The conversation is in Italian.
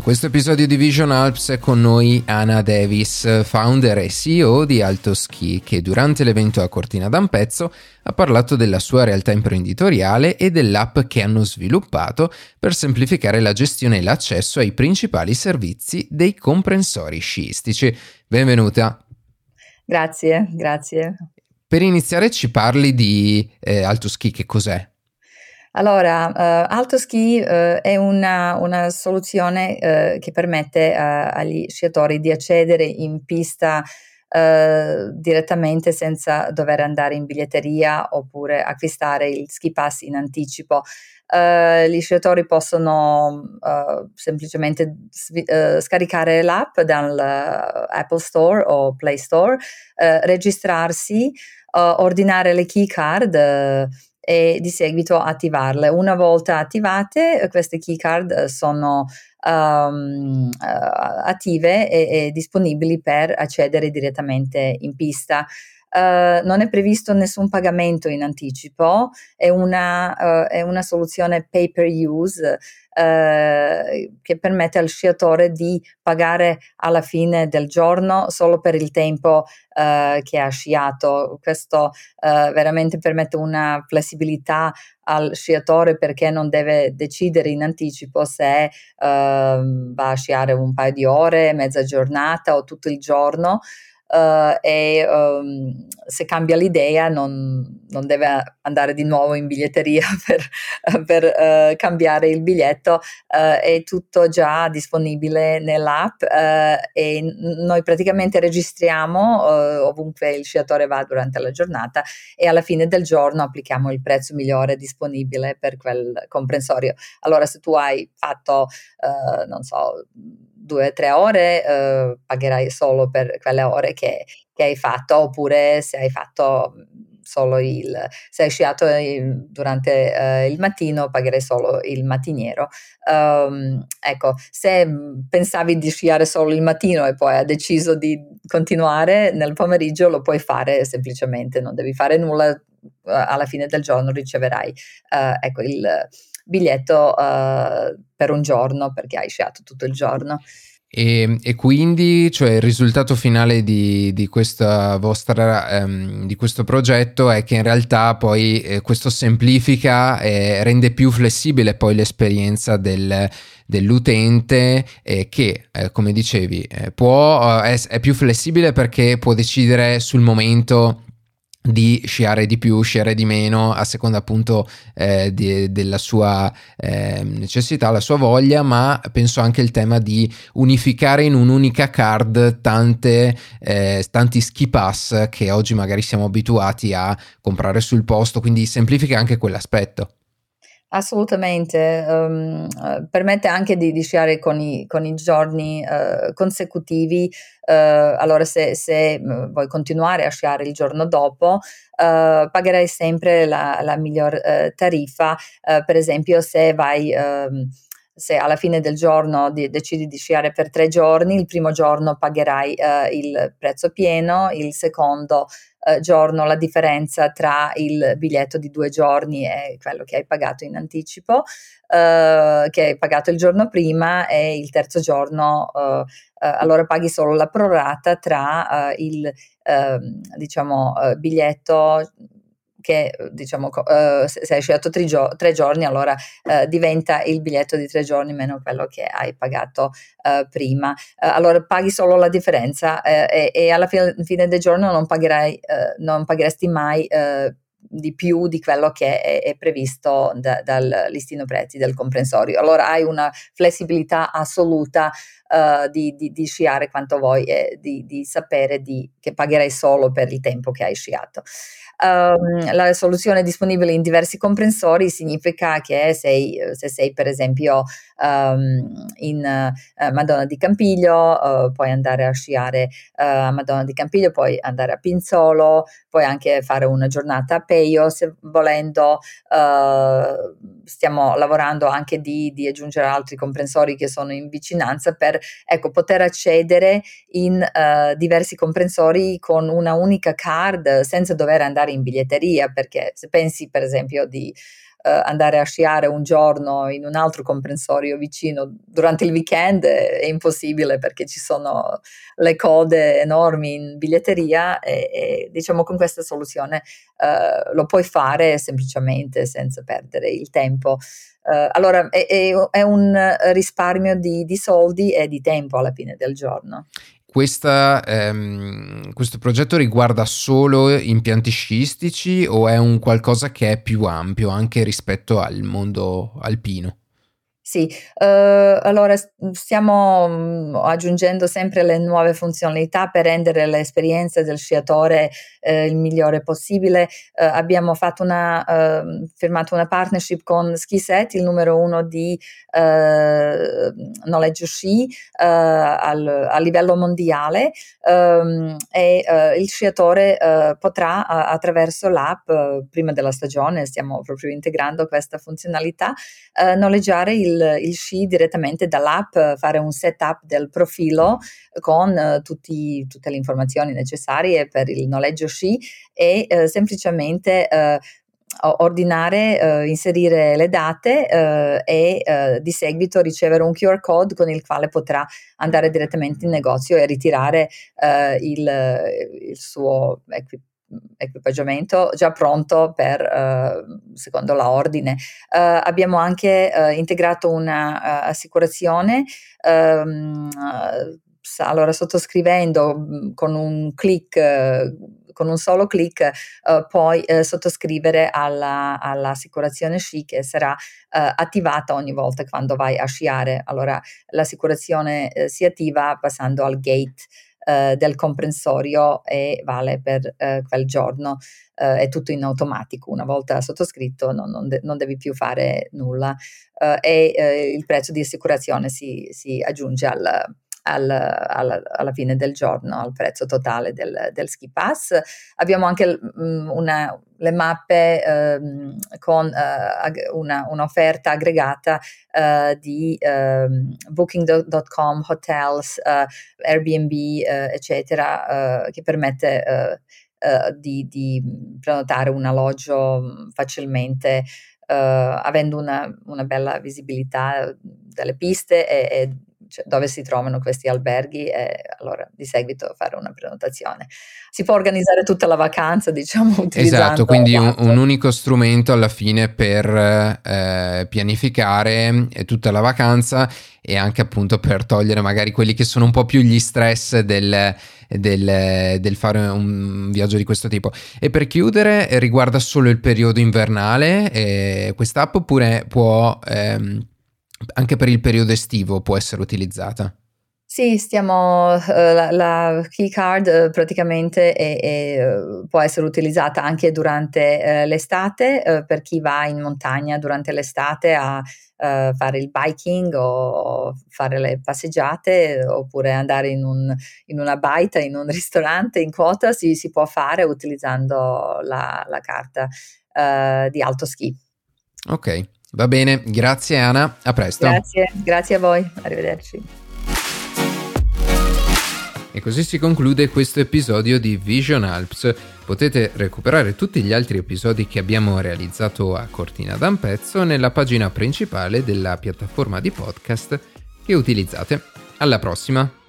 In questo episodio di Vision Alps è con noi Anna Davis, founder e CEO di Alto Ski, che durante l'evento a Cortina d'Ampezzo ha parlato della sua realtà imprenditoriale e dell'app che hanno sviluppato per semplificare la gestione e l'accesso ai principali servizi dei comprensori sciistici. Benvenuta. Grazie, grazie. Per iniziare ci parli di eh, Alto Ski, che cos'è? Allora, uh, Alto Ski uh, è una, una soluzione uh, che permette agli sciatori di accedere in pista direttamente senza dover andare in biglietteria oppure acquistare il ski pass in anticipo. gli sciatori possono semplicemente sv- scaricare l'app dall'Apple Store o Play Store, registrarsi, ordinare le key card e di seguito attivarle. Una volta attivate, queste keycard sono um, attive e, e, disponibili per accedere direttamente in pista. Uh, non è previsto nessun pagamento in anticipo, è una, uh, è una soluzione pay per use uh, che permette al sciatore di pagare alla fine del giorno solo per il tempo che ha sciato. Questo veramente permette una flessibilità al sciatore perché non deve decidere in anticipo se va a sciare un paio di ore, mezza giornata o tutto il giorno e um, se cambia l'idea non, non, deve andare di nuovo in biglietteria per, per uh, cambiare il biglietto, uh, è tutto già disponibile nell'app e noi praticamente registriamo ovunque il sciatore va durante la giornata e alla fine del giorno applichiamo il prezzo migliore disponibile per quel comprensorio. Allora se tu hai fatto, non so, due o tre ore eh, pagherai solo per quelle ore che, che, hai fatto, oppure se hai fatto solo il, se hai sciato il, durante eh, il mattino pagherai solo il mattiniero. Um, ecco, se pensavi di sciare solo il mattino e poi hai deciso di continuare nel pomeriggio, lo puoi fare semplicemente, non devi fare nulla, alla fine del giorno riceverai uh, ecco, il biglietto uh, per un giorno perché hai sciato tutto il giorno. E, e, quindi, cioè, il risultato finale di, di, vostra, ehm, di, questo progetto è che in realtà poi eh, questo semplifica e rende più flessibile poi l'esperienza del, dell'utente eh, che, eh, come dicevi, eh, può, è, è più flessibile perché può decidere sul momento di sciare di più, sciare di meno, a seconda appunto eh, di, della sua eh, necessità, la sua voglia, ma penso anche il tema di unificare in un'unica card tante, eh, tanti ski pass che oggi magari siamo abituati a comprare sul posto, quindi semplifica anche quell'aspetto. Assolutamente, um, uh, permette anche di, di sciare con i, con i giorni uh, consecutivi, uh, allora se, se vuoi continuare a sciare il giorno dopo, pagherai sempre la, la miglior tariffa, per esempio se vai... Um, se alla fine del giorno di, decidi di sciare per tre giorni, il primo giorno pagherai uh, il prezzo pieno, il secondo uh, giorno la differenza tra il biglietto di due giorni e quello che hai pagato in anticipo, uh, che hai pagato il giorno prima e il terzo giorno allora paghi solo la prorata tra il ehm, diciamo, biglietto che diciamo uh, se, hai scelto tre, gio- tre giorni allora uh, diventa il biglietto di tre giorni meno quello che hai pagato uh, prima allora paghi solo la differenza e, e, alla fine, fine, del giorno non pagherai non pagheresti mai di più di quello che è, è previsto da, dal listino prezzi del comprensorio. Allora hai una flessibilità assoluta uh, di, di, di, sciare quanto vuoi e di, di sapere che pagherai solo per il tempo che hai sciato. Um, la soluzione disponibile in diversi comprensori significa che sei, se sei per esempio um, in uh, Madonna di Campiglio uh, puoi andare a sciare uh, a Madonna di Campiglio, puoi andare a Pinzolo, puoi anche fare una giornata a Peio se volendo. stiamo lavorando anche di, di, aggiungere altri comprensori che sono in vicinanza per ecco, poter accedere in diversi comprensori con una unica card senza dover andare in biglietteria perché se pensi per esempio di andare a sciare un giorno in un altro comprensorio vicino durante il weekend è, è impossibile perché ci sono le code enormi in biglietteria e, e diciamo con questa soluzione uh, lo puoi fare semplicemente senza perdere il tempo. Uh, allora è, è, un risparmio di, di soldi e di tempo alla fine del giorno. Questa, ehm, questo progetto riguarda solo impianti sciistici o è un qualcosa che è più ampio anche rispetto al mondo alpino? Sì, uh, allora stiamo um, aggiungendo sempre le nuove funzionalità per rendere l'esperienza del sciatore uh, il migliore possibile. Uh, abbiamo una, ehm, firmato una partnership con SkiSet, il numero uno di noleggio sci al, a livello mondiale um, e il sciatore potrà attraverso l'app, prima della stagione stiamo proprio integrando questa funzionalità, noleggiare il il, sci direttamente dall'app, fare un setup del profilo con uh, tutti, tutte le informazioni necessarie per il noleggio sci e uh, semplicemente uh, ordinare, inserire le date e di seguito ricevere un QR code con il quale potrà andare direttamente in negozio e ritirare il, il suo equipaggiamento equipaggiamento già pronto per, uh, secondo la ordine. Uh, abbiamo anche uh, integrato un'assicurazione. Um, allora, sottoscrivendo con un clic con un solo clic uh, puoi uh, sottoscrivere alla, all'assicurazione sci che sarà uh, attivata ogni volta quando vai a sciare. Allora l'assicurazione si attiva passando al gate eh, del comprensorio e vale per eh, quel giorno. Eh, è tutto in automatico, una volta sottoscritto non, non, de- non devi più fare nulla eh, e il prezzo di assicurazione si, si aggiunge al, al, alla, alla, fine del giorno al prezzo totale del, del ski pass. Abbiamo anche um, una, le mappe um, con uh, una, un'offerta aggregata uh, di um, booking.com, hotels, uh, Airbnb, eccetera, che permette di, di, prenotare un alloggio facilmente. Uh, avendo una, una, bella visibilità delle piste e, e cioè, dove si trovano questi alberghi e allora di seguito fare una prenotazione. Si può organizzare tutta la vacanza, diciamo, Esatto, quindi un, un, unico strumento alla fine per eh, pianificare eh, tutta la vacanza e anche appunto per togliere magari quelli che sono un po' più gli stress del, del, del fare un viaggio di questo tipo. E per chiudere, riguarda solo il periodo invernale eh, quest'app oppure può... Ehm, anche per il periodo estivo può essere utilizzata. Sì, stiamo, uh, la, la keycard uh, praticamente è, è, uh, può essere utilizzata anche durante l'estate per chi va in montagna durante l'estate a fare il biking o fare le passeggiate oppure andare in, un, in una baita, in un ristorante in quota, si, si può fare utilizzando la, la carta di alto ski. Ok, Va bene, grazie Ana, a presto. Grazie, grazie a voi, arrivederci. E così si conclude questo episodio di Vision Alps. Potete recuperare tutti gli altri episodi che abbiamo realizzato a Cortina d'Ampezzo nella pagina principale della piattaforma di podcast che utilizzate. Alla prossima!